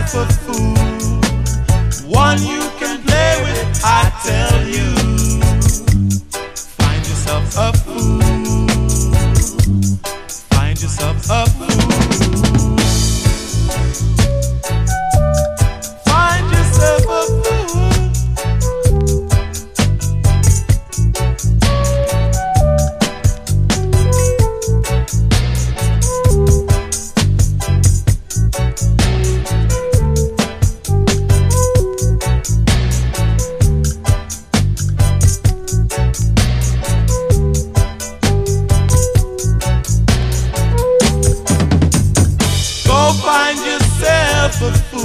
yourself a fool. One you can play with, I tell you. up.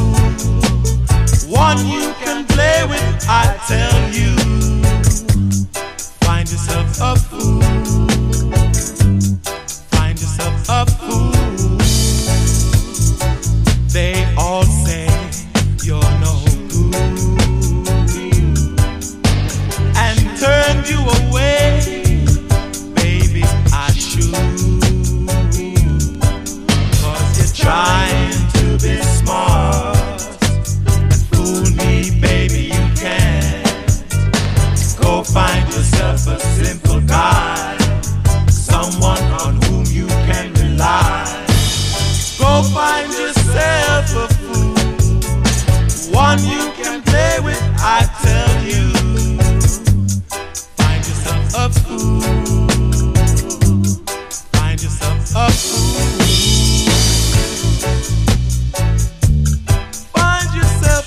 you can play with, I tell you. Find yourself a fool. Find yourself a fool. Find yourself.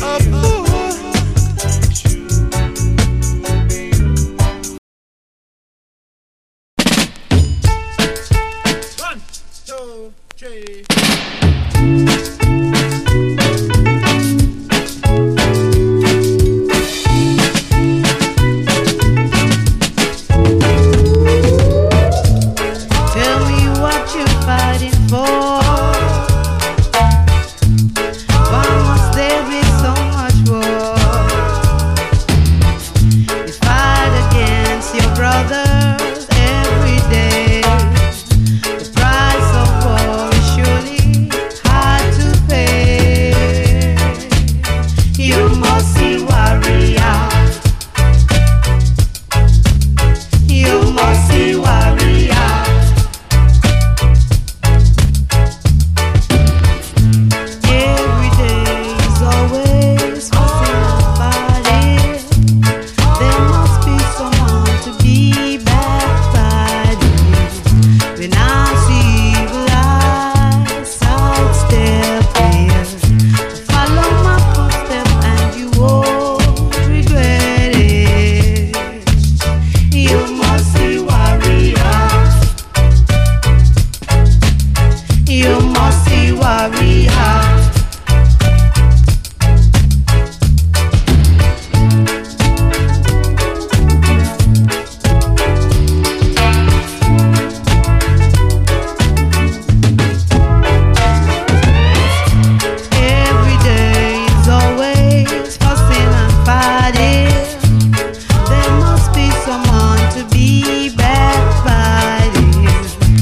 A fool. One, two, three. We are.